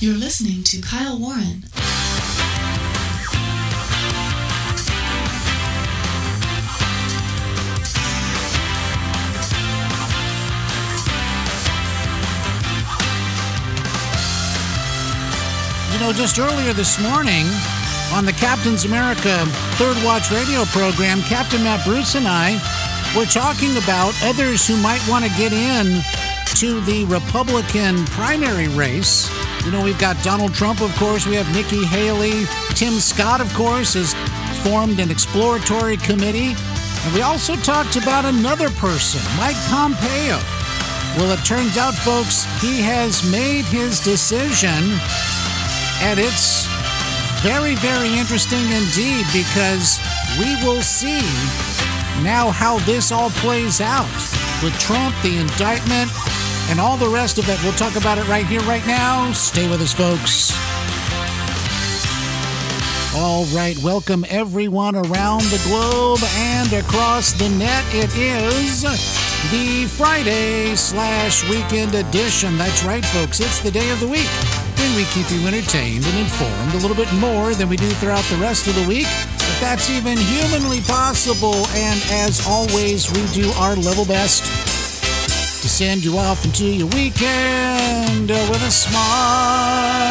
You're listening to Kyle Warren. You know, just earlier this morning on the Captain's America Third Watch radio program, Captain Matt Bruce and I were talking about others who might want to get in to the Republican primary race. You know, we've got Donald Trump, of course, we have Nikki Haley, Tim Scott, of course, has formed an exploratory committee. And we also talked about another person, Mike Pompeo. Well, it turns out, folks, he has made his decision and it's very, very interesting indeed because we will see now how this all plays out with Trump, the indictment, and all the rest of it. We'll talk about it right here, right now. Stay with us, folks. All right, welcome everyone around the globe and across the net. It is the Friday slash weekend edition. That's right, folks. It's the day of the week when we keep you entertained and informed a little bit more than we do throughout the rest of the week. If that's even humanly possible, and as always, we do our level best to send you off into your weekend with a smile.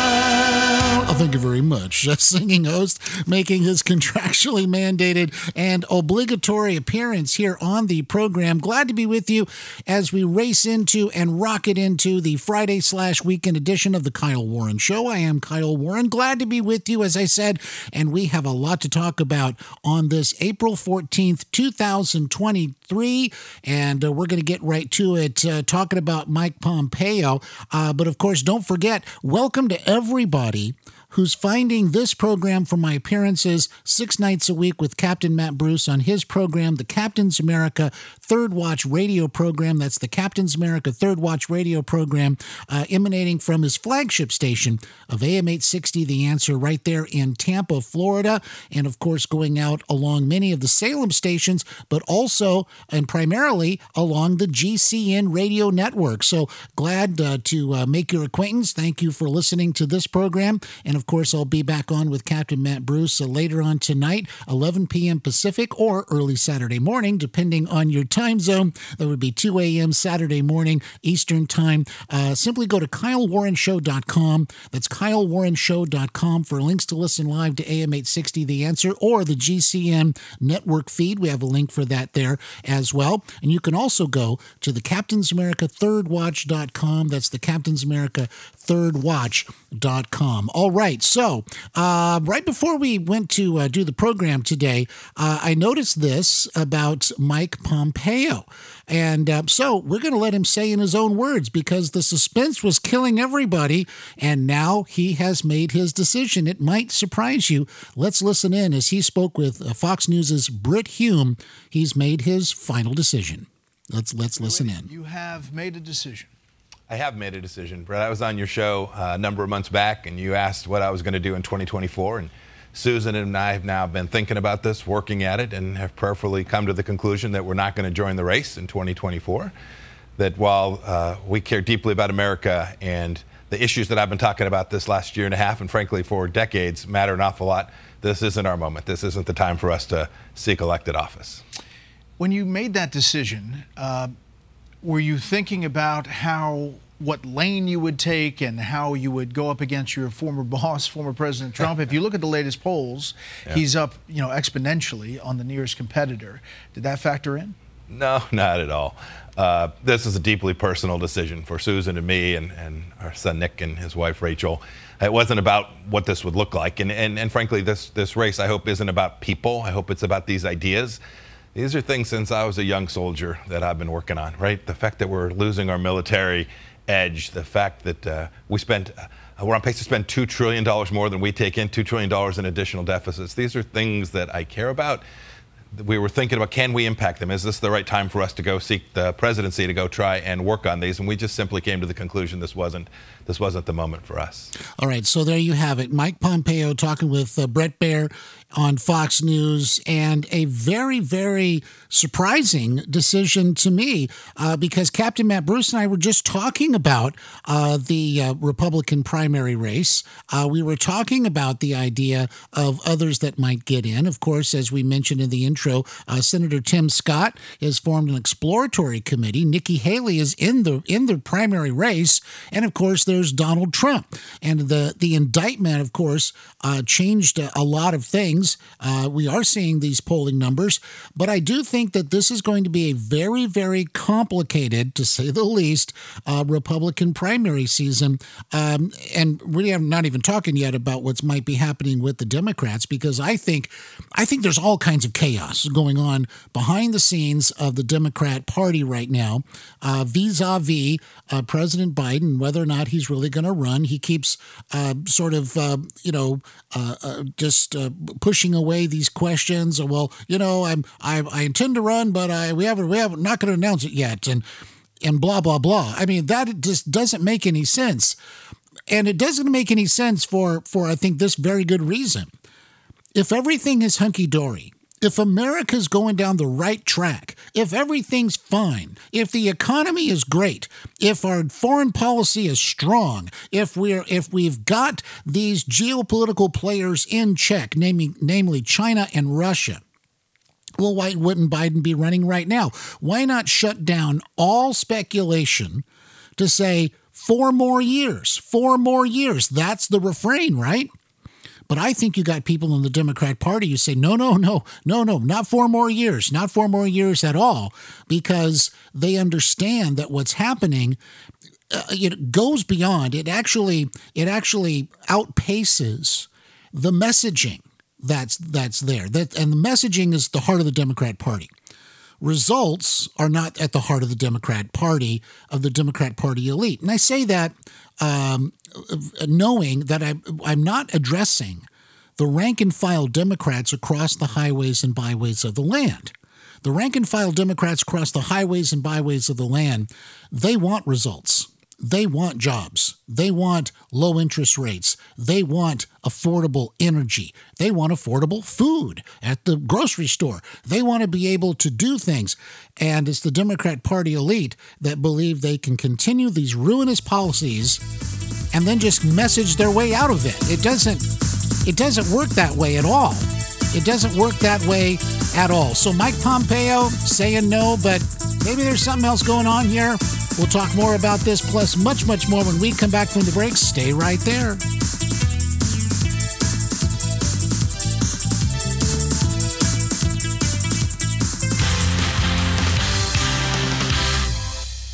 Oh, thank you very much. A singing host making his contractually mandated and obligatory appearance here on the program. Glad to be with you as we race into and rocket into the Friday slash weekend edition of the Kyle Warren Show. I am Kyle Warren. Glad to be with you, as I said, and we have a lot to talk about on this April 14th, 2023. And uh, we're going to get right to it, uh, talking about Mike Pompeo. Uh, but of course, don't forget, welcome to everybody who's finding this program for my appearances six nights a week with Captain Matt Bruce on his program, the Captain's America Third Watch radio program. That's the Captain's America Third Watch radio program uh, emanating from his flagship station of AM 860, The Answer, right there in Tampa, Florida. And of course, going out along many of the Salem stations, but also and primarily along the GCN radio network. So glad uh, to uh, make your acquaintance. Thank you for listening to this program. And of course, I'll be back on with Captain Matt Bruce uh, later on tonight, 11 p.m. Pacific or early Saturday morning, depending on your time zone. That would be 2 a.m. Saturday morning Eastern Time. Uh, simply go to KyleWarrenShow.com. That's KyleWarrenShow.com for links to listen live to AM 860 The Answer or the GCN network feed. We have a link for that there as well. And you can also go to the Captain's America Third Watch.com. That's the Captain's America thirdwatch.com. All right. So, uh, right before we went to uh, do the program today, uh, I noticed this about Mike Pompeo. And uh, so we're going to let him say in his own words because the suspense was killing everybody. And now he has made his decision. It might surprise you. Let's listen in as he spoke with uh, Fox News's Brit Hume. He's made his final decision. Let's let's listen in. You have made a decision. I have made a decision, Bret. I was on your show uh, a number of months back, and you asked what I was going to do in 2024. And Susan and I have now been thinking about this, working at it, and have prayerfully come to the conclusion that we're not going to join the race in 2024. That while uh, we care deeply about America and the issues that I've been talking about this last year and a half, and frankly for decades, matter an awful lot, this isn't our moment. This isn't the time for us to seek elected office. When you made that decision, uh, were you thinking about how what lane you would take and how you would go up against your former boss, former President Trump? if you look at the latest polls, yeah. he's up, you know, exponentially on the nearest competitor. Did that factor in? No, not at all. Uh, this is a deeply personal decision for Susan and me and, and our son Nick and his wife Rachel. It wasn't about what this would look like. And, and, and frankly, this, this race, I hope, isn't about people. I hope it's about these ideas. These are things since I was a young soldier that I've been working on, right? The fact that we're losing our military edge, the fact that uh, we spent, uh, we're on pace to spend $2 trillion more than we take in, $2 trillion in additional deficits. These are things that I care about. We were thinking about can we impact them? Is this the right time for us to go seek the presidency to go try and work on these? And we just simply came to the conclusion this wasn't this wasn't the moment for us. All right, so there you have it. Mike Pompeo talking with uh, Bret Baier on Fox News, and a very, very surprising decision to me uh, because Captain Matt Bruce and I were just talking about uh, the uh, Republican primary race. Uh, we were talking about the idea of others that might get in. Of course, as we mentioned in the intro, uh, Senator Tim Scott has formed an exploratory committee. Nikki Haley is in the in the primary race, and of course, there's Donald Trump. And the the indictment, of course, uh, changed a, a, lot of things. We are seeing these polling numbers, but I do think that this is going to be a very, very complicated, to say the least, uh, Republican primary season. Um, and we are not even talking yet about what might be happening with the Democrats, because I think, I think there's all kinds of chaos going on behind the scenes of the Democrat Party right now, uh, vis-a-vis uh, President Biden, whether or not he's really going to run. He keeps uh, sort of, uh, you know, uh, uh, just pushing away these questions. Well, you know, I'm, I, I intend to run, but I we haven't we haven't not going to announce it yet, and and blah blah blah. I mean that just doesn't make any sense, and it doesn't make any sense for for I think this very good reason. If everything is hunky dory, if America's going down the right track, if everything's fine, if the economy is great, if our foreign policy is strong, if we're if we've got these geopolitical players in check, namely namely China and Russia, well, why wouldn't Biden be running right now? Why not shut down all speculation to say four more years, four more years? That's the refrain, right? But I think you got people in the Democrat Party who say, no, no, no, no, no, not four more years, not four more years at all, because they understand that what's happening uh, it goes beyond it actually it actually outpaces the messaging that's that's there. That and the messaging is the heart of the Democrat Party. Results are not at the heart of the Democrat Party of the Democrat Party elite, and I say that um, knowing that I, I'm not addressing the rank and file Democrats across the highways and byways of the land. The rank and file Democrats across the highways and byways of the land, they want results. They want jobs. They want low interest rates. They want affordable energy. They want affordable food at the grocery store. They want to be able to do things. And it's the Democrat Party elite that believe they can continue these ruinous policies and then just message their way out of it. It doesn't it doesn't work that way at all. It doesn't work that way at all. So Mike Pompeo saying no, but maybe there's something else going on here. We'll talk more about this, plus much, much more when we come back from the break. Stay right there.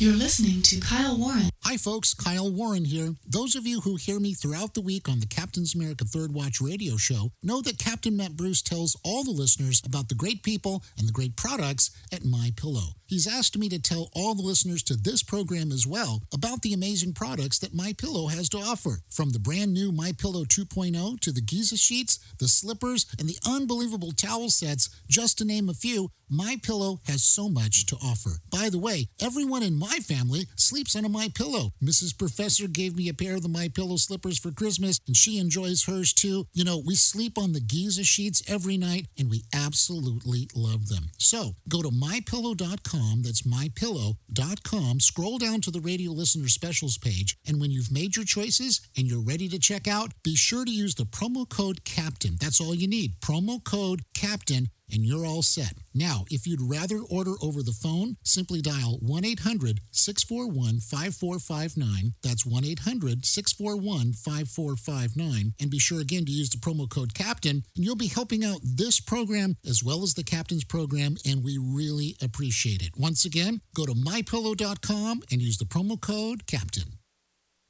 You're listening to Kyle Warren. Hi, folks. Kyle Warren here. Those of you who hear me throughout the week on the Captain's America Third Watch radio show know that Captain Matt Bruce tells all the listeners about the great people and the great products at My Pillow. He's asked me to tell all the listeners to this program as well about the amazing products that My Pillow has to offer, from the brand new My Pillow 2.0 to the Giza sheets, the slippers, and the unbelievable towel sets, just to name a few. My Pillow has so much to offer. By the way, everyone in my family sleeps on a My Pillow. Mrs. Professor gave me a pair of the My Pillow slippers for Christmas, and she enjoys hers too. You know, we sleep on the Giza sheets every night, and we absolutely love them. So go to mypillow.com. That's mypillow.com. Scroll down to the radio listener specials page, and when you've made your choices and you're ready to check out, be sure to use the promo code CAPTAIN. That's all you need. Promo code CAPTAIN and you're all set. Now, if you'd rather order over the phone, simply dial 1 800 641 5459. That's 1 800 641 5459. And be sure again to use the promo code CAPTAIN, and you'll be helping out this program as well as the Captain's program, and we really appreciate it. Once again, go to mypillow.com and use the promo code CAPTAIN.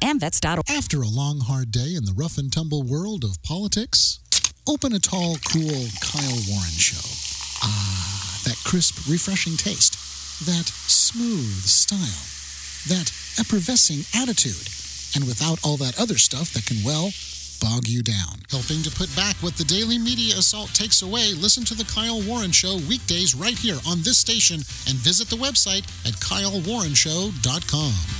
amvets.org. After a long, hard day in the rough and tumble world of politics, Open a tall, cool Kyle Warren show. Ah, that crisp, refreshing taste. That smooth style. That effervescing attitude. And without all that other stuff that can, well, bog you down. Helping to put back what the daily media assault takes away, listen to The Kyle Warren Show weekdays right here on this station and visit the website at kylewarrenshow.com.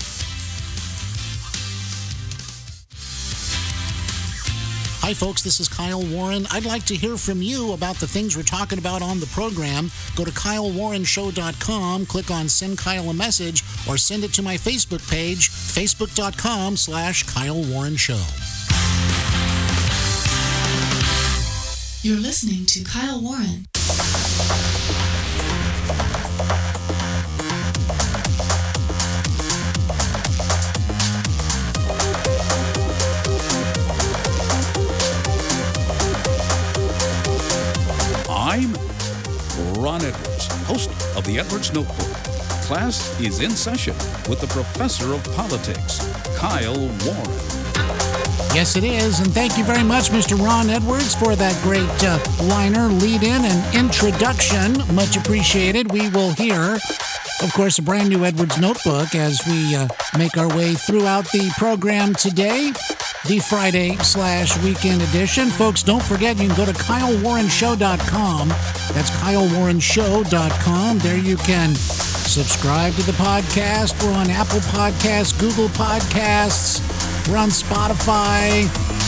Hi, folks, this is Kyle Warren. I'd like to hear from you about the things we're talking about on the program. Go to kylewarrenshow.com, click on Send Kyle a Message, or send it to my Facebook page, facebook.com slash Kyle Warren Show. You're listening to Kyle Warren. Ron Edwards, host of the Edwards Notebook. Class is in session with the professor of politics, Kyle Warren. Yes, it is. And thank you very much, Mr. Ron Edwards, for that great uh, liner, lead in, and introduction. Much appreciated. We will hear, of course, a brand new Edwards notebook as we uh, make our way throughout the program today, the Friday slash weekend edition. Folks, don't forget you can go to KyleWarrenShow.com. That's KyleWarrenShow.com. There you can subscribe to the podcast. We're on Apple Podcasts, Google Podcasts. We're on Spotify,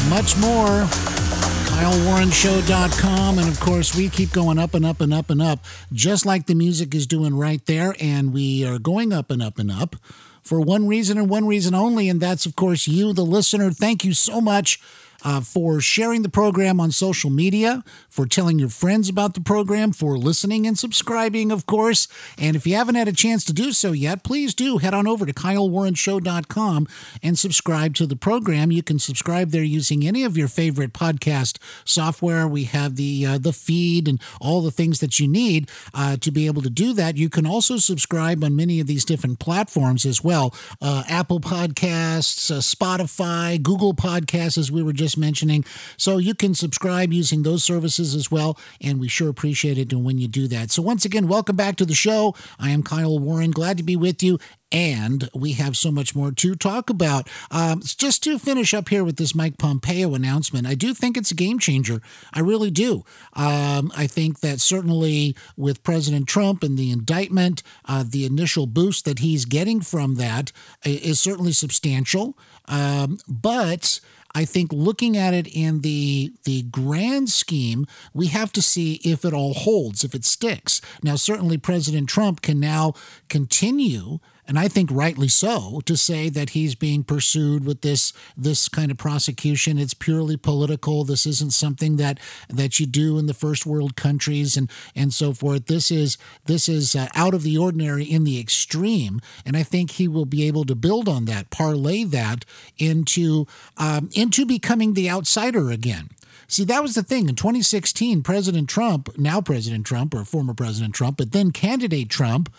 much more. KyleWarrenShow.com. And of course, we keep going up and up and up and up, just like the music is doing right there. And we are going up and up and up for one reason and one reason only. And that's, of course, you, the listener. Thank you so much. Uh, for sharing the program on social media, for telling your friends about the program, for listening and subscribing, of course. And if you haven't had a chance to do so yet, please do head on over to KyleWarrenShow.com and subscribe to the program. You can subscribe there using any of your favorite podcast software. We have the uh, the feed and all the things that you need uh, to be able to do that. You can also subscribe on many of these different platforms as well uh, Apple Podcasts, uh, Spotify, Google Podcasts, as we were just mentioning. So you can subscribe using those services as well, and we sure appreciate it And when you do that. So once again, welcome back to the show. I am Kyle Warren. Glad to be with you. And we have so much more to talk about. Um, just to finish up here with this Mike Pompeo announcement, I do think it's a game changer. I really do. Um, I think that certainly with President Trump and the indictment, uh, the initial boost that he's getting from that is certainly substantial. Um, but I think looking at it in the the grand scheme, we have to see if it all holds, if it sticks. Now, certainly President Trump can now continue and I think rightly so, to say that he's being pursued with this this kind of prosecution. It's purely political. This isn't something that that you do in the first world countries and and so forth. This is this is uh, out of the ordinary in the extreme, and I think he will be able to build on that, parlay that into um, into becoming the outsider again. See, that was the thing. In 2016, President Trump, now President Trump, or former President Trump, but then candidate Trump,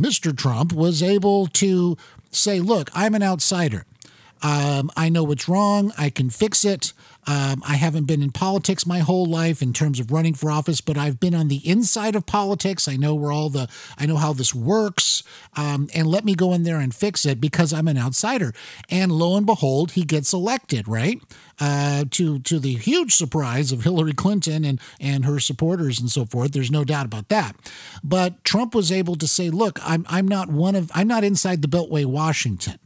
Mr. Trump was able to say, look, I'm an outsider. Um, I know what's wrong. I can fix it. Um, I haven't been in politics my whole life in terms of running for office, but I've been on the inside of politics. I know where all the, I know how this works. Um, and let me go in there and fix it because I'm an outsider. And lo and behold, he gets elected, right? Uh, to to the huge surprise of Hillary Clinton and and her supporters and so forth. There's no doubt about that. But Trump was able to say, "Look, I'm I'm not one of I'm not inside the Beltway, Washington."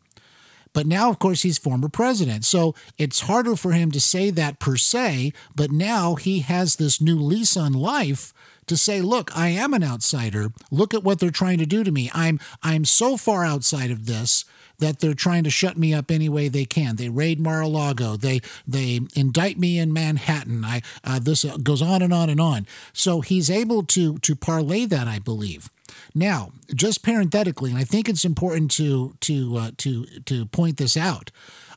But now, of course, he's former president. So it's harder for him to say that per se. But now he has this new lease on life to say, look, I am an outsider. Look at what they're trying to do to me. I'm I'm so far outside of this that they're trying to shut me up any way they can. They raid Mar-a-Lago. They they indict me in Manhattan. I uh, this goes on and on and on. So he's able to to parlay that, I believe. Now, just parenthetically, and I think it's important to to uh, to to point this out.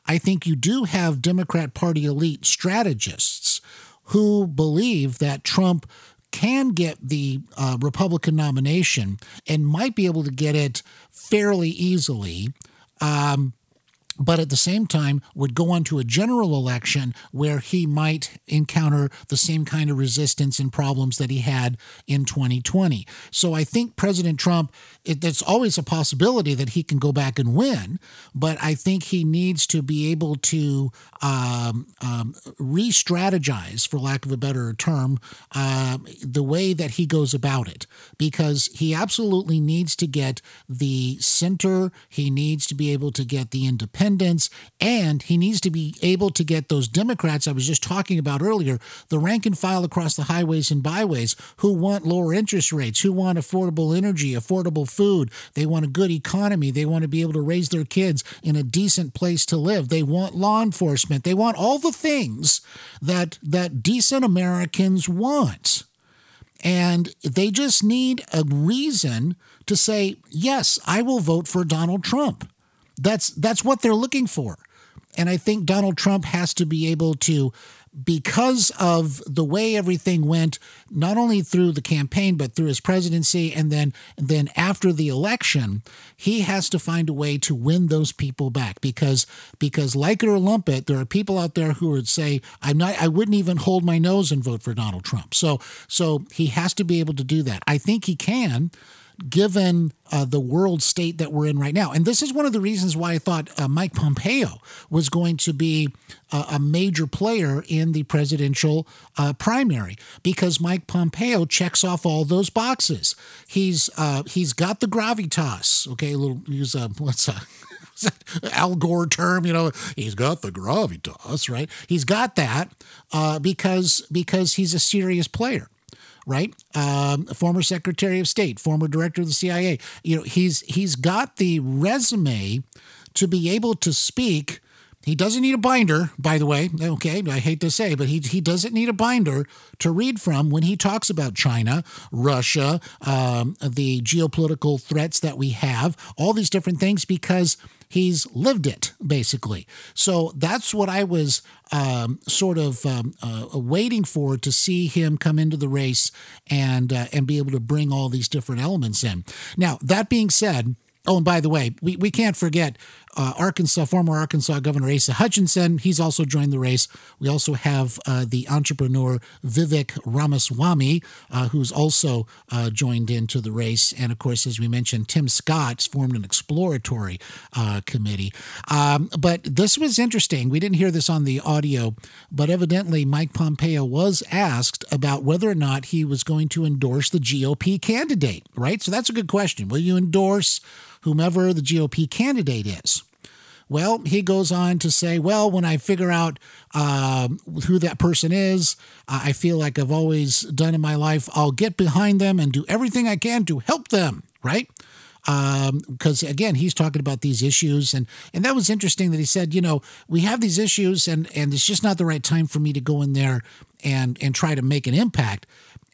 I think you do have Democrat Party elite strategists who believe that Trump can get the uh, Republican nomination and might be able to get it fairly easily. Um, but at the same time would go on to a general election where he might encounter the same kind of resistance and problems that he had in 2020. So I think President Trump, it, it's always a possibility that he can go back and win, but I think he needs to be able to um, um, re strategize, for lack of a better term, uh, the way that he goes about it, because he absolutely needs to get the center, he needs to be able to get the independent independents, and he needs to be able to get those Democrats I was just talking about earlier, the rank and file across the highways and byways, who want lower interest rates, who want affordable energy, affordable food. They want a good economy. They want to be able to raise their kids in a decent place to live. They want law enforcement. They want all the things that that decent Americans want. And they just need a reason to say, yes, I will vote for Donald Trump. That's that's what they're looking for. And I think Donald Trump has to be able to because of the way everything went, not only through the campaign but through his presidency, and then and then after the election, he has to find a way to win those people back. Because because like it or lump it, there are people out there who would say, "I'm not. I wouldn't even hold my nose and vote for Donald Trump." So so he has to be able to do that. I think he can given uh, the world state that we're in right now. And this is one of the reasons why I thought uh, Mike Pompeo was going to be uh, a major player in the presidential uh, primary because Mike Pompeo checks off all those boxes. He's uh, he's got the gravitas. Okay, a little use a what's a Al Gore term, you know, he's got the gravitas, right? He's got that uh, because because he's a serious player right? Um, former Secretary of State, former Director of the CIA. You know, he's he's got the resume to be able to speak. He doesn't need a binder, by the way. Okay, I hate to say, but he, he doesn't need a binder to read from when he talks about China, Russia, um, the geopolitical threats that we have, all these different things, because he's lived it basically. So that's what I was um, sort of um, uh, waiting for to see him come into the race and uh, and be able to bring all these different elements in. Now that being said. Oh, and by the way, we, we can't forget uh, Arkansas, former Arkansas Governor Asa Hutchinson. He's also joined the race. We also have uh, the entrepreneur Vivek Ramaswamy, uh, who's also uh, joined into the race. And of course, as we mentioned, Tim Scott's formed an exploratory uh, committee. Um, but this was interesting. We didn't hear this on the audio, but evidently Mike Pompeo was asked about whether or not he was going to endorse the GOP candidate, right? So that's a good question. Will you endorse whomever the GOP candidate is? Well, he goes on to say, well, when I figure out uh, who that person is, I feel like I've always done in my life, I'll get behind them and do everything I can to help them, right? because um, again he's talking about these issues and and that was interesting that he said you know we have these issues and and it's just not the right time for me to go in there and and try to make an impact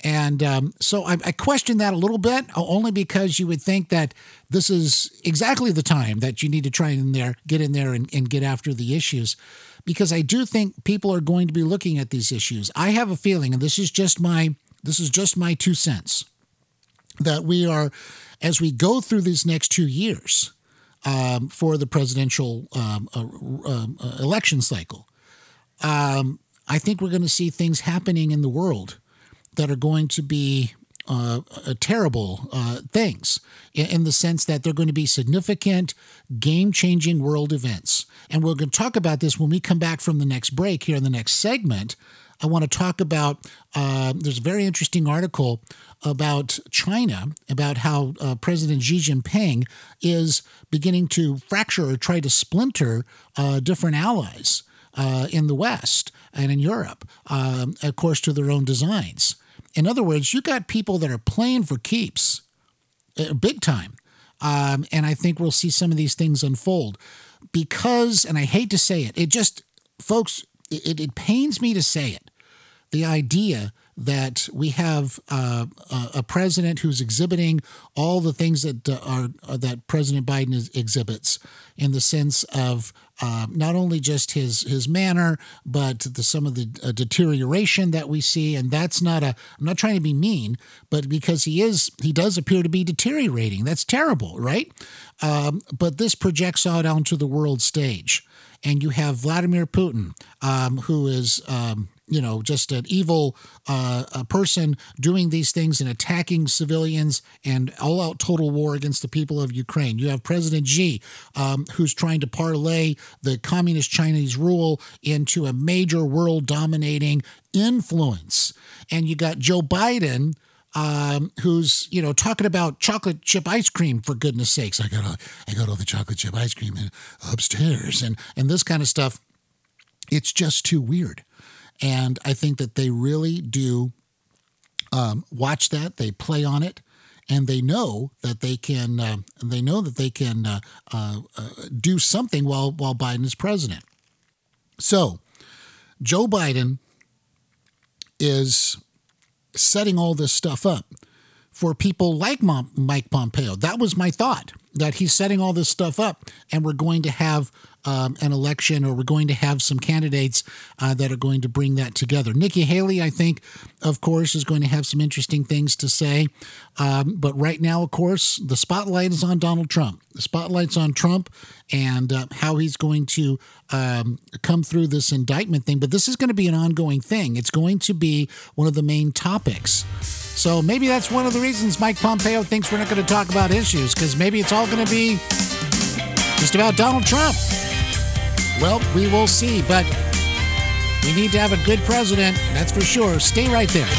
and um, so I, I question that a little bit, only because you would think that this is exactly the time that you need to try in there, get in there, and, and get after the issues. Because I do think people are going to be looking at these issues. I have a feeling, and this is just my this is just my two cents, that we are, as we go through these next two years um, for the presidential um, uh, um, uh, election cycle, um, I think we're going to see things happening in the world that are going to be uh, uh, terrible uh, things in, in, the sense that they're going to be significant, game changing world events. And we're going to talk about this when we come back from the next break here in the next segment. I want to talk about uh, there's a very interesting article about China, about how uh, President Xi Jinping is beginning to fracture or try to splinter uh, different allies in the West and in Europe, um, of course, to their own designs. In other words, you got people that are playing for keeps, uh, big time. Um, and I think we'll see some of these things unfold because, and I hate to say it, it just, folks, it, it pains me to say it. The idea that we have uh, a president who's exhibiting all the things that uh, are uh, that President Biden is, exhibits. in the sense of uh, not only just his his manner, but the, some of the uh, deterioration that we see. And that's not a. I'm not trying to be mean, but because he is, he does appear to be deteriorating. That's terrible, right? Um, but this projects out onto the world stage, and you have Vladimir Putin, um, who is. Um, you know, just an evil uh, a person doing these things and attacking civilians and all out total war against the people of Ukraine. You have President Xi, um, who's trying to parlay the communist Chinese rule into a major world dominating influence. And you got Joe Biden. Um, who's you know talking about chocolate chip ice cream for goodness sakes I got all, I got all the chocolate chip ice cream upstairs and and this kind of stuff it's just too weird and I think that they really do um, watch that, they play on it, and they know that they can. Uh, they know that they can uh, uh, uh, do something while while Biden is president. So, Joe Biden is setting all this stuff up for people like Mike Pompeo. That was my thought that he's setting all this stuff up, and we're going to have um, an election, or we're going to have some candidates uh, that are going to bring that together. Nikki Haley, I think, of course, is going to have some interesting things to say. Um, but right now, of course, the spotlight is on Donald Trump. The spotlight's on Trump and uh, how he's going to um, come through this indictment thing. But this is going to be an ongoing thing. It's going to be one of the main topics. So maybe that's one of the reasons Mike Pompeo thinks we're not going to talk about issues because maybe it's all going to be just about Donald Trump. Well, we will see, but we need to have a good president, that's for sure. Stay right there.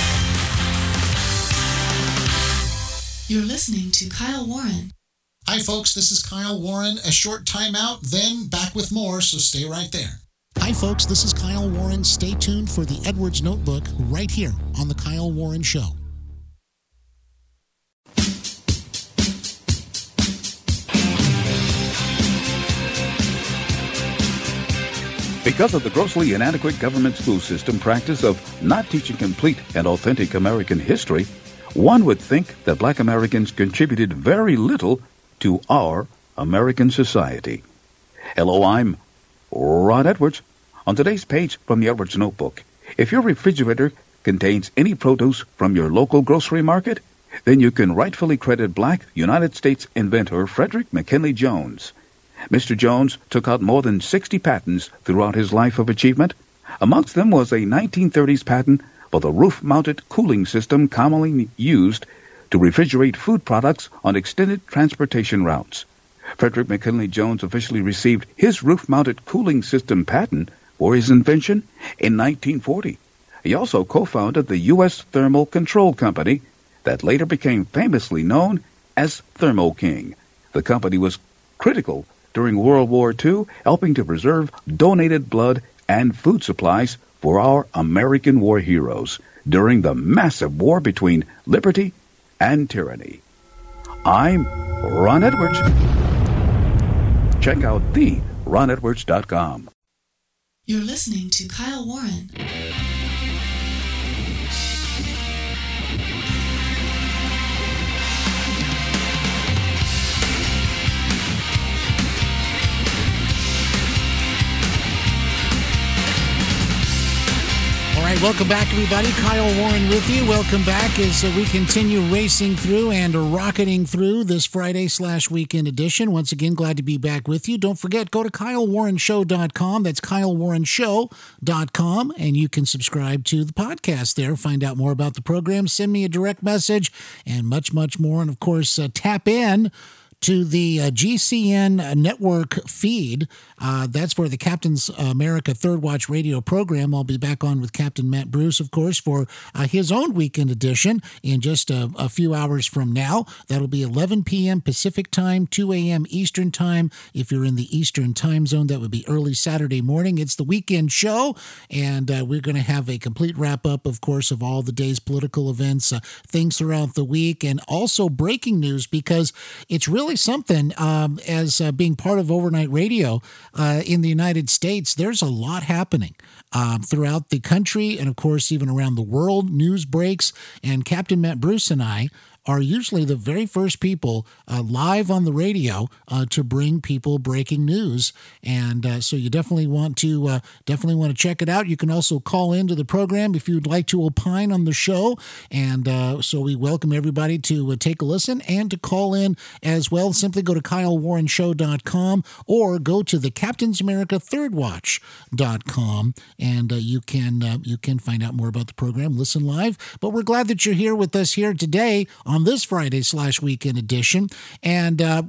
You're listening to Kyle Warren. Hi, folks, this is Kyle Warren. A short timeout, then back with more, so stay right there. Hi, folks, this is Kyle Warren. Stay tuned for the Edwards Notebook right here on The Kyle Warren Show. Because of the grossly inadequate government school system practice of not teaching complete and authentic American history, one would think that black Americans contributed very little to our American society. Hello, I'm Ron Edwards. On today's page from the Edwards Notebook, if your refrigerator contains any produce from your local grocery market, then you can rightfully credit black United States inventor Frederick McKinley Jones. Mr. Jones took out more than 60 patents throughout his life of achievement. Amongst them was a 1930s patent for the roof-mounted cooling system commonly used to refrigerate food products on extended transportation routes. Frederick McKinley Jones officially received his roof-mounted cooling system patent for his invention in 1940. He also co-founded the U.S. Thermal Control Company that later became famously known as Thermo King. The company was critical during World War II, helping to preserve donated blood and food supplies for our American war heroes during the massive war between liberty and tyranny. I'm Ron Edwards. Check out the ronedwards.com. You're listening to Kyle Warren. Right, welcome back, everybody. Kyle Warren with you. Welcome back as we continue racing through and rocketing through this Friday slash weekend edition. Once again, glad to be back with you. Don't forget, go to KyleWarrenShow.com. That's KyleWarrenShow.com, and you can subscribe to the podcast there. Find out more about the program, send me a direct message, and much, much more. And of course, uh, tap in to the uh, GCN network feed. Uh, that's for the Captain's America Third Watch radio program. I'll be back on with Captain Matt Bruce, of course, for uh, his own weekend edition in just a, a, few hours from now. That'll be 11 p.m. Pacific time, 2 a.m. Eastern time. If you're in the Eastern time zone, that would be early Saturday morning. It's the weekend show, and uh, we're going to have a complete wrap up, of course, of all the day's political events, uh, things throughout the week, and also breaking news because it's really really something um, as uh, being part of overnight radio uh, in the United States. There's a lot happening um, throughout the country and, of course, even around the world. News breaks, and Captain Matt Bruce and I are usually the very first people uh, live on the radio uh, to bring people breaking news. And uh, so you definitely want to uh, definitely want to check it out. You can also call into the program if you'd like to opine on the show. And uh, so we welcome everybody to uh, take a listen and to call in as well. Simply go to KyleWarrenShow.com or go to the Captain's America Third Watch.com and you can you can find out more about the program. Listen live. But we're glad that you're here with us here today on this Friday slash weekend edition. And uh,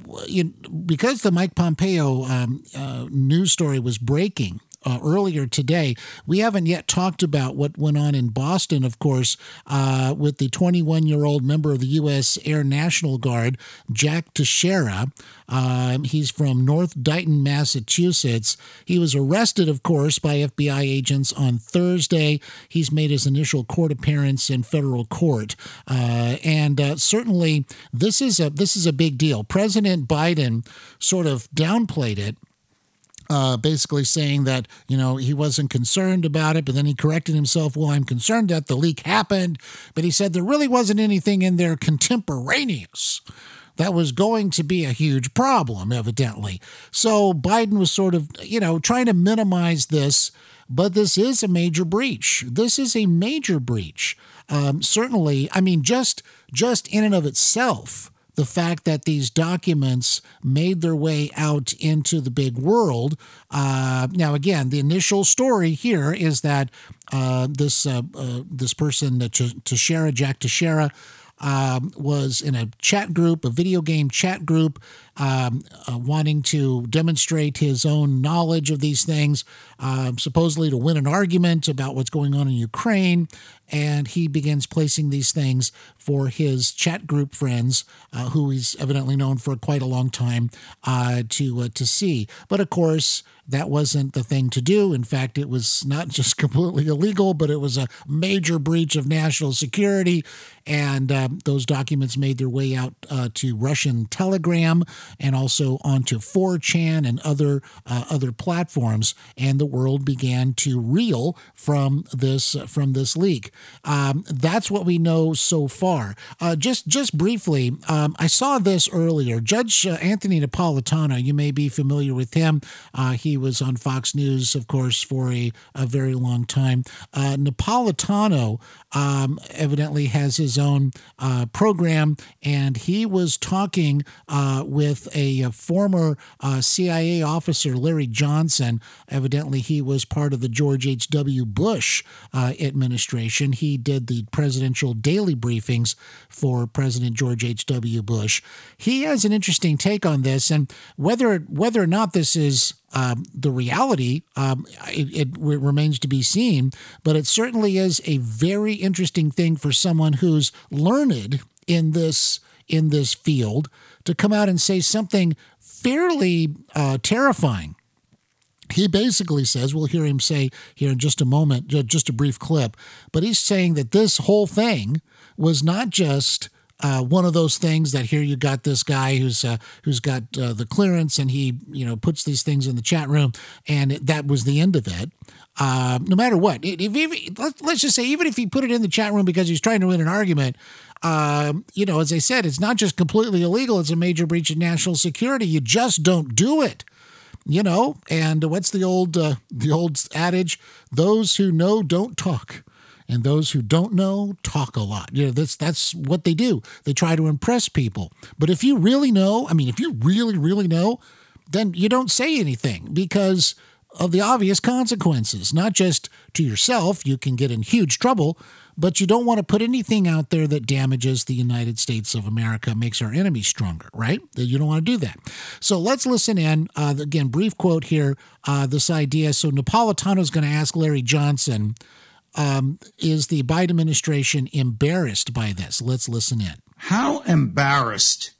because the Mike Pompeo um, uh, news story was breaking, uh, earlier today. We haven't yet talked about what went on in Boston, of course, uh, with the 21 year old member of the U.S. Air National Guard, Jack Teixeira. Uh, he's from North Dighton, Massachusetts. He was arrested, of course, by FBI agents on Thursday. He's made his initial court appearance in federal court, uh, and uh, certainly this is a this is a big deal. President Biden sort of downplayed it uh, basically saying that you know he wasn't concerned about it, but then he corrected himself. Well, I'm concerned that the leak happened, but he said there really wasn't anything in there contemporaneous that was going to be a huge problem, evidently. So Biden was sort of you know trying to minimize this, but this is a major breach. This is a major breach. Um, certainly, I mean, just just in and of itself the fact that these documents made their way out into the big world. Uh, now, again, the initial story here is that uh, this uh, uh this person, Teixeira, Jack Teixeira, um, was in a chat group, a video game chat group, um, uh, wanting to demonstrate his own knowledge of these things, uh, supposedly to win an argument about what's going on in Ukraine. And he begins placing these things for his chat group friends, uh, who he's evidently known for quite a long time, uh, to uh, to see. But of course, that wasn't the thing to do. In fact, it was not just completely illegal, but it was a major breach of national security. And um, those documents made their way out uh, to Russian Telegram and also onto 4chan and other uh, other platforms. And the world began to reel from this uh, from this leak. Um, that's what we know so far. Uh, just just briefly, um, I saw this earlier. Judge uh, Anthony Napolitano, you may be familiar with him. Uh, he was on Fox News, of course, for a, a very long time. Uh, Napolitano um, evidently has his own program, and he was talking uh, with a, a former uh, CIA officer, Larry Johnson. Evidently, he was part of the George H.W. Bush uh, administration. He did the presidential daily briefings for President George H.W. Bush. He has an interesting take on this, and whether whether or not this is um, the reality, um, it, it, remains to be seen, but it certainly is a very interesting thing for someone who's learned in this in this field to come out and say something fairly uh, terrifying. He basically says, we'll hear him say here in just a moment, just a brief clip, but he's saying that this whole thing was not just uh, one of those things that here you got this guy who's uh, who's got uh, the clearance and he you know puts these things in the chat room and that was the end of it. Uh, no matter what, if, if, let's just say even if he put it in the chat room because he's trying to win an argument, um, you know, as I said, it's not just completely illegal; it's a major breach of national security. You just don't do it you know and what's the old uh, the old adage those who know don't talk and those who don't know talk a lot. You know, that's that's what they do. They try to impress people. But if you really know, I mean, if you really really know, then you don't say anything because of the obvious consequences. Not just to yourself, you can get in huge trouble, but you don't want to put anything out there that damages the United States of America, makes our enemies stronger, right? You don't want to do that. So let's listen in. Uh, again, brief quote here uh, this idea. So Napolitano is going to ask Larry Johnson um, is the Biden administration embarrassed by this? Let's listen in. How embarrassed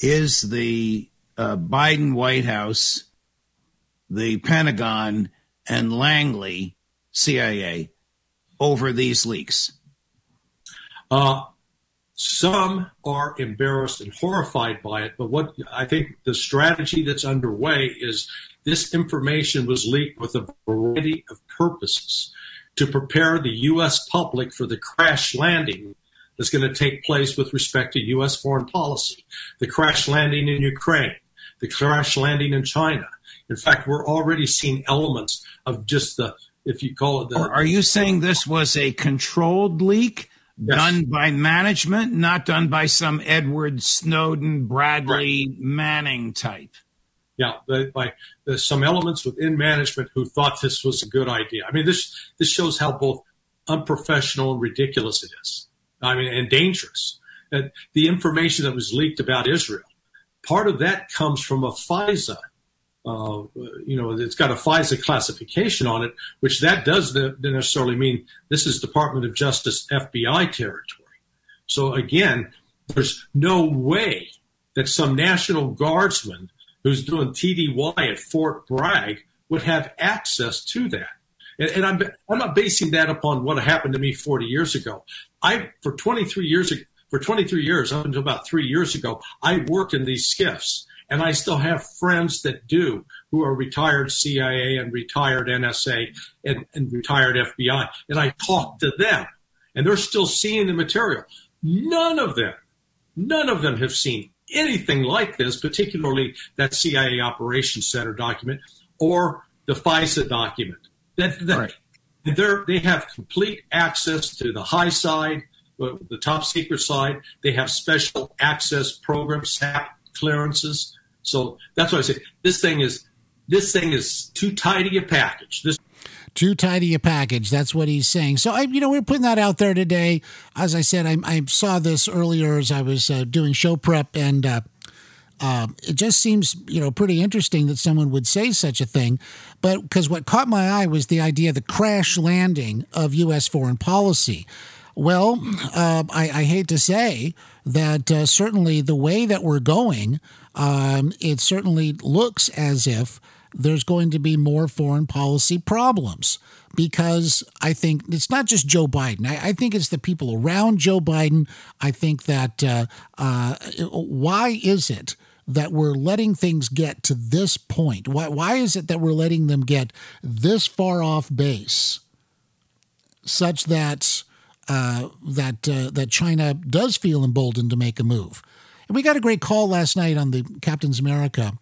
is the uh, Biden White House, the Pentagon, and Langley CIA over these leaks? Uh, some are embarrassed and horrified by it, but what I think the strategy that's underway is this information was leaked with a variety of purposes to prepare the U.S. public for the crash landing that's going to take place with respect to U.S. foreign policy. The crash landing in Ukraine, the crash landing in China. In fact, we're already seeing elements of just the, if you call it the. Are you saying this was a controlled leak? Yes. Done by management, not done by some Edward Snowden, Bradley right. Manning type. Yeah, by there's some elements within management who thought this was a good idea. I mean, this this shows how both unprofessional and ridiculous it is. I mean, and dangerous. The information that was leaked about Israel, part of that comes from a FISA. Uh, you know, it's got a FISA classification on it, which that doesn't necessarily mean this is Department of Justice FBI territory. So again, there's no way that some National Guardsman who's doing TDY at Fort Bragg would have access to that. And, and I'm, I'm not basing that upon what happened to me 40 years ago. I, for 23 years, for 23 years, up until about three years ago, I worked in these SCIFs And I still have friends that do who are retired CIA and retired NSA and, and retired FBI. And I talk to them and they're still seeing the material. None of them, none of them have seen anything like this, particularly that CIA Operations Center document or the FISA document. That, that right. they have complete access to the high side, uh, the top secret side. They have special access programs, SAP clearances. So that's why I say this thing is this thing is too tidy a package. This too tidy a package. That's what he's saying. So I, you know, we're putting that out there today. As I said, I, I saw this earlier as I was uh, doing show prep, and uh, uh, it just seems, you know, pretty interesting that someone would say such a thing. But because what caught my eye was the idea of the crash landing of U.S. foreign policy. Well, uh, I, I, hate to say that uh, certainly the way that we're going, um, it certainly looks as if there's going to be more foreign policy problems because I think it's not just Joe Biden. I, I think it's the people around Joe Biden. I think that uh, uh, why is it that we're letting things get to this point? Why, why is it that we're letting them get this far off base such that uh, that uh, that China does feel emboldened to make a move? And we got a great call last night on the Captain's America.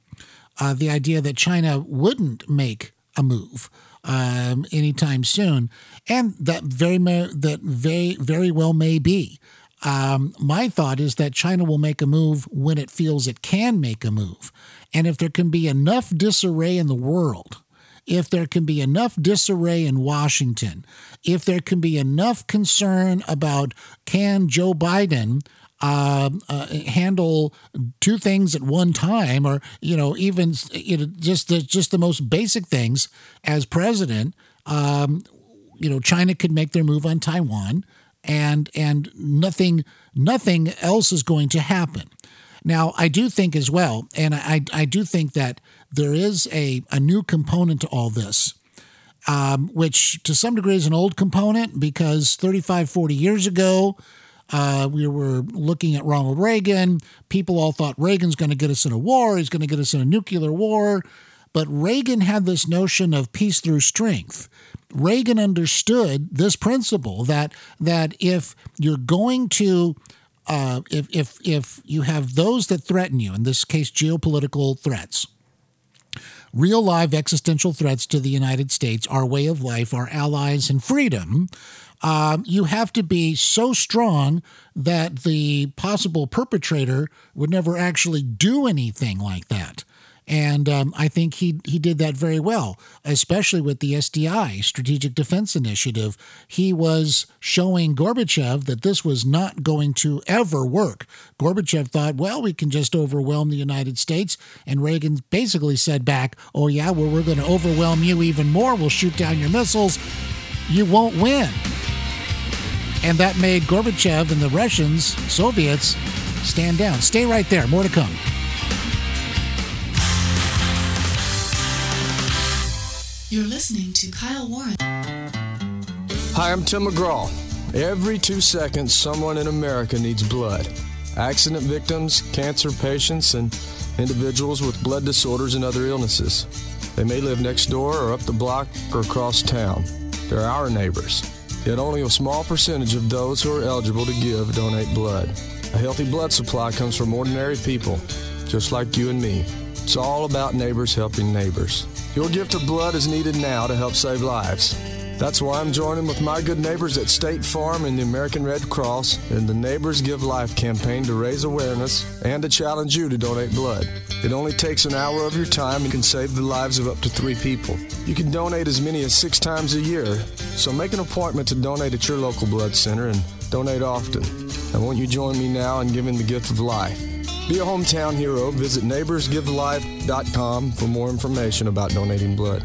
Uh, the idea that China wouldn't make a move um, anytime soon, and that very that very very well may be. Um, my thought is that China will make a move when it feels it can make a move. And if there can be enough disarray in the world, if there can be enough disarray in Washington, if there can be enough concern about can Joe Biden uh, uh, handle two things at one time, or you know, even you know, just the just the most basic things as president. Um, you know, China could make their move on Taiwan and and nothing nothing else is going to happen. Now, I do think as well, and I I do think that there is a a new component to all this. Um, which to some degree is an old component because 35, 40 years ago, uh, we were looking at Ronald Reagan. People all thought Reagan's going to get us in a war, he's going to get us in a nuclear war. But Reagan had this notion of peace through strength. Reagan understood this principle that that if you're going to uh, if if if you have those that threaten you, in this case, geopolitical threats, real live existential threats to the United States, our way of life, our allies, and freedom, um, you have to be so strong that the possible perpetrator would never actually do anything like that. And um, I think he he did that very well, especially with the SDI, Strategic Defense Initiative. He was showing Gorbachev that this was not going to ever work. Gorbachev thought, well, we can just overwhelm the United States. And Reagan basically said back, oh, yeah, well, we're going to overwhelm you even more. We'll shoot down your missiles. You won't win. And that made Gorbachev and the Russians, Soviets, stand down. Stay right there. More to come. You're listening to Kyle Warren. Hi, I'm Tim McGraw. Every two seconds, someone in America needs blood. Accident victims, cancer patients, and individuals with blood disorders and other illnesses. They may live next door or up the block or across town. They're our neighbors. Yet only a small percentage of those who are eligible to give donate blood. A healthy blood supply comes from ordinary people, just like you and me. It's all about neighbors helping neighbors. Your gift of blood is needed now to help save lives. That's why I'm joining with my good neighbors at State Farm and the American Red Cross in the Neighbors Give Life campaign to raise awareness and to challenge you to donate blood. It only takes an hour of your time and can save the lives of up to three people. You can donate as many as six times a year, so make an appointment to donate at your local blood center and donate often. And won't you join me now in giving the gift of life? Be a hometown hero. Visit neighborsgivelife.com for more information about donating blood.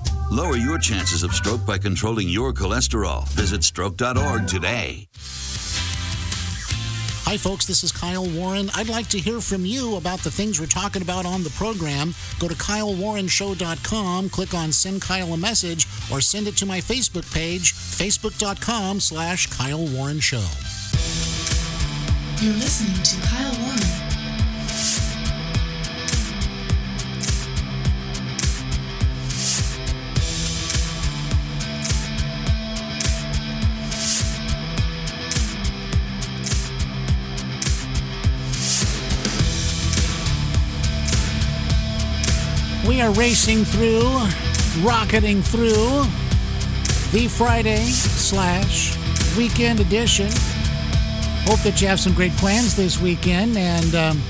Lower your chances of stroke by controlling your cholesterol. Visit stroke.org today. Hi, folks. This is Kyle Warren. I'd like to hear from you about the things we're talking about on the program. Go to kylewarrenshow.com, click on Send Kyle a Message, or send it to my Facebook page, facebook.com slash Kyle Warren Show. You're listening to Kyle We are racing through, rocketing through the Friday slash weekend edition. Hope that you have some great plans this weekend, and um,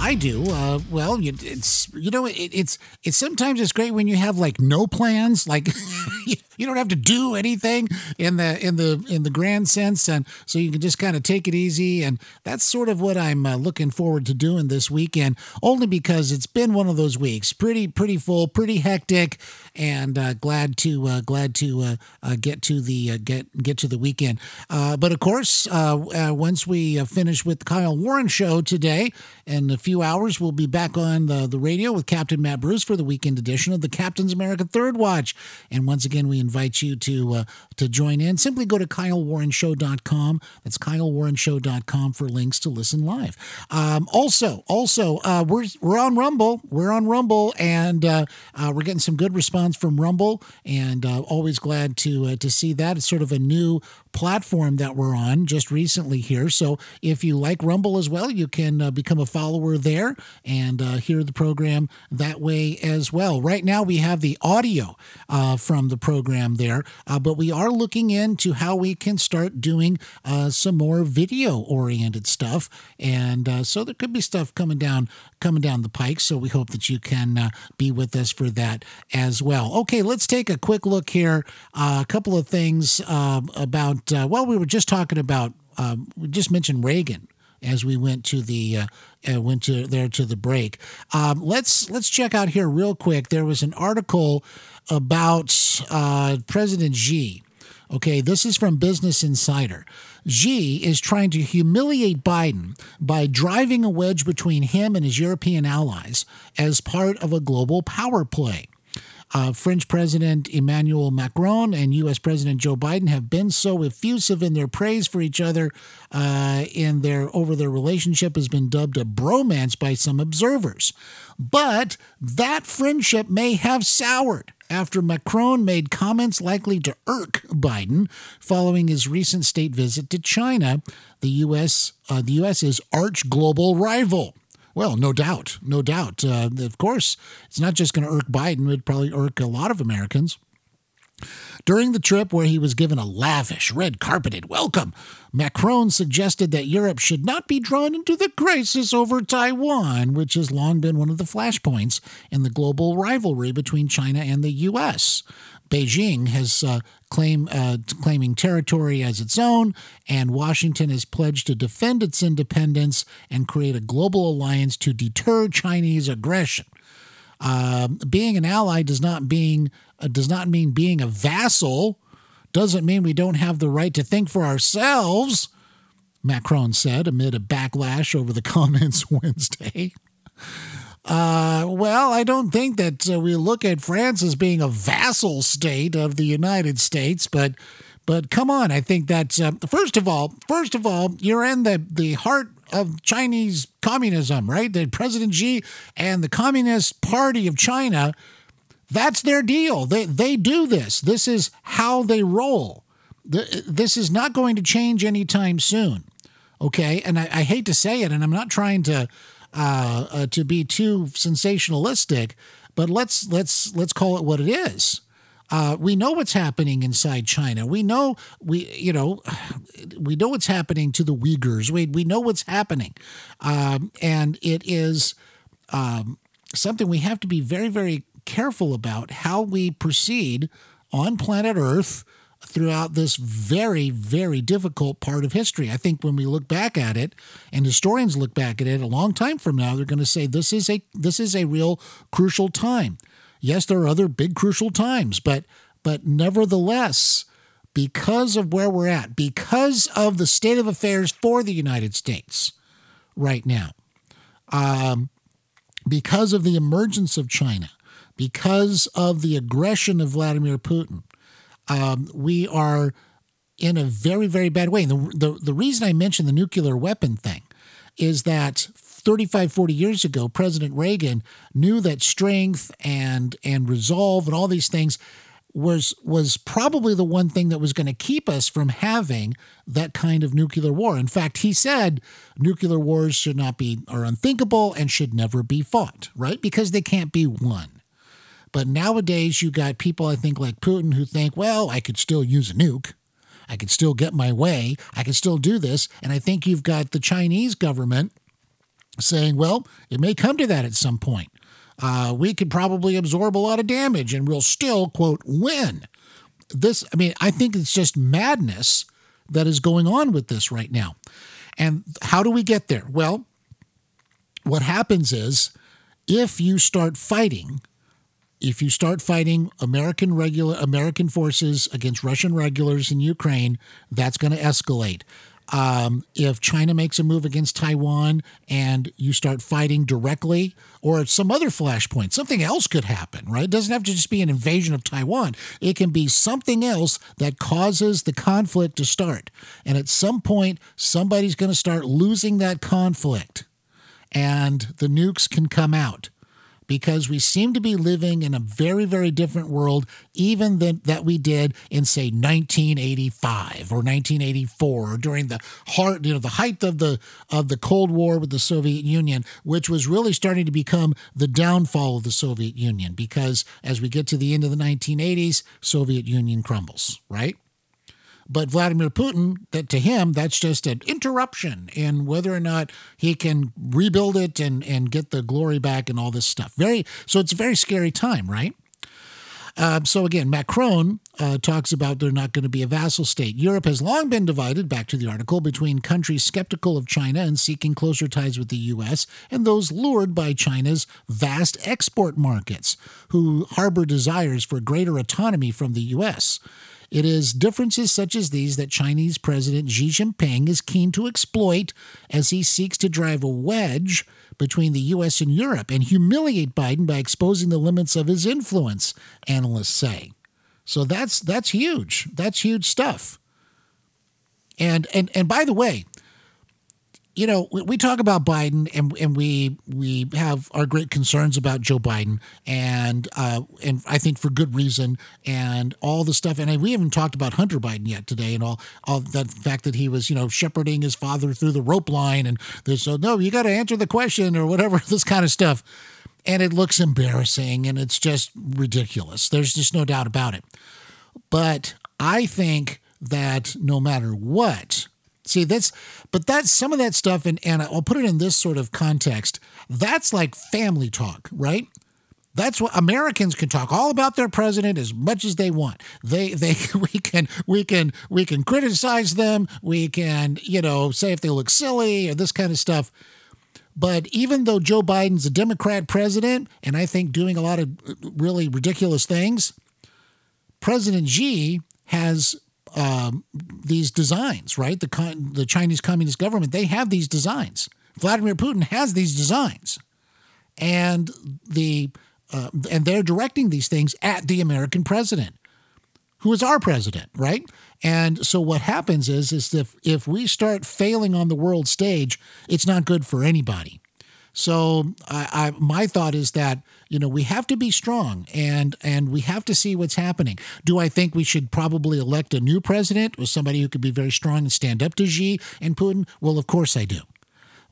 I do. Uh, well, it's you know, it, it's it's sometimes it's great when you have like no plans, like you don't have to do anything in the in the in the grand sense, and so you can just kind of take it easy. And that's sort of what I'm uh, looking forward to doing this weekend, only because it's been one of those weeks, pretty pretty full, pretty hectic, and uh, glad to uh, glad to uh, uh, get to the uh, get get to the weekend. but of course, once we finish with the Kyle Warren show today, in a few hours, we'll be back on the the radio with Captain Matt Bruce for the weekend edition of the Captain's America Third Watch. And once again, we invite you to uh, to join in. Simply go to kylewarrenshow.com. That's kylewarrenshow.com for links to listen live. Um, also, also uh, we're we're on Rumble. We're on Rumble, and uh, uh we're getting some good response from Rumble, and uh, always glad to uh, to see that. It's sort of a new platform that we're on just recently here. So if you like Rumble as well, you can uh, become a follower there and uh, hear the program that way as well. Right now, we have the audio uh, from the program there, uh, but we are looking into how we can start doing uh, some more video oriented stuff. And uh, so there could be stuff coming down coming down the pike. So we hope that you can be with us for that as well. Okay, let's take a quick look here. a couple of things about uh, well, we were just talking about, um, we just mentioned Reagan as we went to the uh, uh, went to there to the break. Um, let's let's check out here real quick. There was an article about uh, President Xi. Okay, this is from Business Insider. Xi is trying to humiliate Biden by driving a wedge between him and his European allies as part of a global power play. Uh, French President Emmanuel Macron and U.S. President Joe Biden have been so effusive in their praise for each other uh, in their over their relationship has been dubbed a bromance by some observers. But that friendship may have soured after Macron made comments likely to irk Biden following his recent state visit to China, the U.S. Uh, the U.S.'s arch global rival. Well, no doubt, no doubt. Uh, of course, it's not just going to irk Biden, it probably irk a lot of Americans. During the trip, where he was given a lavish, red carpeted welcome, Macron suggested that Europe should not be drawn into the crisis over Taiwan, which has long been one of the flashpoints in the global rivalry between China and the U.S. Beijing has uh, claim, uh, claiming territory as its own, and Washington has pledged to defend its independence and create a global alliance to deter Chinese aggression. Uh, being an ally does not being uh, does not mean being a vassal doesn't mean we don't have the right to think for ourselves, Macron said amid a backlash over the comments Wednesday. Uh, well, I don't think that uh, we look at France as being a vassal state of the United States, but but come on, I think that uh, first of all, first of all, you're in the the heart of Chinese communism, right? The President Xi and the Communist Party of China, that's their deal. They they do this. This is how they roll. This is not going to change anytime soon. Okay, and I, I hate to say it, and I'm not trying to uh, uh, to be too sensationalistic, but let's let's let's call it what it is. Uh, we know what's happening inside China. We know we you know we know what's happening to the Uyghurs. We we know what's happening, um, and it is um, something we have to be very very careful about how we proceed on planet Earth throughout this very, very difficult part of history. I think when we look back at it, and historians look back at it a long time from now, they're going to say this is a this is a real crucial time. Yes, there are other big crucial times, but but nevertheless, because of where we're at, because of the state of affairs for the United States right now, um, because of the emergence of China, because of the aggression of Vladimir Putin, um, we are in a very, very bad way. And the, the, the reason I mentioned the nuclear weapon thing is that 35, 40 years ago, President Reagan knew that strength and and resolve and all these things was was probably the one thing that was going to keep us from having that kind of nuclear war. In fact, he said nuclear wars should not be are unthinkable and should never be fought, right? Because they can't be won. But nowadays, you got people, I think, like Putin, who think, well, I could still use a nuke. I could still get my way. I could still do this. And I think you've got the Chinese government saying, well, it may come to that at some point. Uh, we could probably absorb a lot of damage and we'll still, quote, win. This, I mean, I think it's just madness that is going on with this right now. And how do we get there? Well, what happens is if you start fighting if you start fighting American regular American forces against Russian regulars in Ukraine, that's going to escalate. Um, if China makes a move against Taiwan and you start fighting directly, or some other flashpoint, something else could happen, right? It doesn't have to just be an invasion of Taiwan. It can be something else that causes the conflict to start. And at some point, somebody's going to start losing that conflict, and the nukes can come out because we seem to be living in a very, very different world, even than that we did in, say, 1985 or 1984, during the heart, you know, the height of the of the Cold War with the Soviet Union, which was really starting to become the downfall of the Soviet Union. Because as we get to the end of the 1980s, Soviet Union crumbles, right? But Vladimir Putin, that to him, that's just an interruption in whether or not he can rebuild it and, and get the glory back and all this stuff. Very so it's a very scary time, right? Uh, so again, Macron uh, talks about they're not going to be a vassal state. Europe has long been divided, back to the article, between countries skeptical of China and seeking closer ties with the U.S. and those lured by China's vast export markets, who harbor desires for greater autonomy from the U.S. It is differences such as these that Chinese President Xi Jinping is keen to exploit as he seeks to drive a wedge between the U.S. and Europe and humiliate Biden by exposing the limits of his influence, analysts say. So that's that's huge. That's huge stuff. And and and by the way, you know, we, talk about Biden and and we we have our great concerns about Joe Biden and uh, and I think for good reason and all the stuff. And we haven't talked about Hunter Biden yet today and all all that fact that he was you know shepherding his father through the rope line and there's so no, you got to answer the question or whatever this kind of stuff. And it looks embarrassing and it's just ridiculous. There's just no doubt about it. But I think that no matter what See, that's, but that's some of that stuff, and, and I'll put it in this sort of context. That's like family talk, right? That's what Americans can talk all about their president as much as they want. They they we can we can we can criticize them. We can you know say if they look silly or this kind of stuff. But even though Joe Biden's a Democrat president, and I think doing a lot of really ridiculous things, President Xi has um, these designs, right? The the Chinese Communist government they have these designs. Vladimir Putin has these designs, and the uh, and they're directing these things at the American president, who is our president, right? And so what happens is is if if we start failing on the world stage, it's not good for anybody. So I, I, my thought is that you know we have to be strong and and we have to see what's happening. Do I think we should probably elect a new president or somebody who could be very strong and stand up to Xi and Putin? Well, of course I do,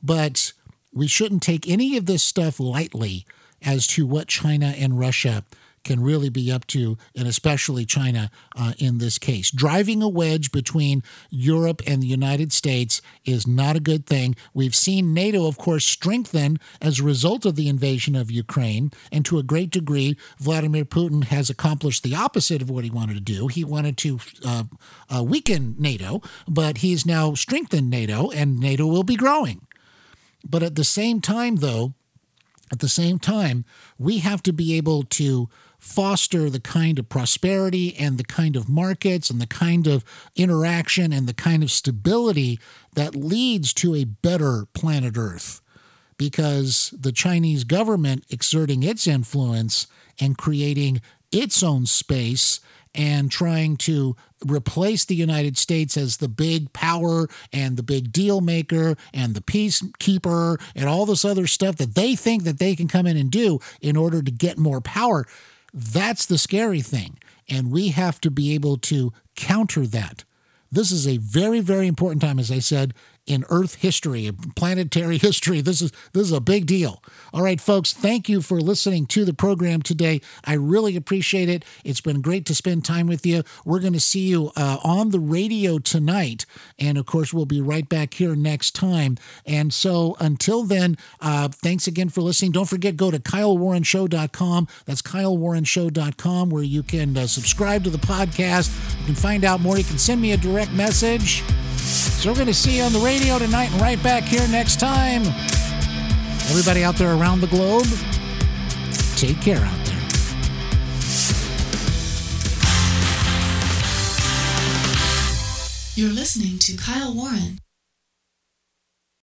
but we shouldn't take any of this stuff lightly as to what China and Russia can really be up to, and especially China uh, in this case. Driving a wedge between Europe and the United States is not a good thing. We've seen NATO, of course, strengthen as a result of the invasion of Ukraine, and to a great degree, Vladimir Putin has accomplished the opposite of what he wanted to do. He wanted to uh, uh, weaken NATO, but he's now strengthened NATO, and NATO will be growing. But at the same time, though, at the same time, we have to be able to foster the kind of prosperity and the kind of markets and the kind of interaction and the kind of stability that leads to a better planet Earth. Because the Chinese government exerting its influence and creating its own space and trying to replace the United States as the big power and the big deal maker and the peacekeeper and all this other stuff that they think that they can come in and do in order to get more power that's the scary thing. And we have to be able to counter that. This is a very, very important time, as I said, in Earth history, planetary history. This is this is a big deal. All right, folks, thank you for listening to the program today. I really appreciate it. It's been great to spend time with you. We're going to see you uh, on the radio tonight, and of course, we'll be right back here next time. And so, until then, uh, thanks again for listening. Don't forget, go to KyleWarrenShow.com. That's KyleWarrenShow.com, where you can uh, subscribe to the podcast. You can find out more. You can send me a direct message. So we're going to see you on the radio tonight and right back here next time. Everybody out there around the globe, take care out there. You're listening to Kyle Warren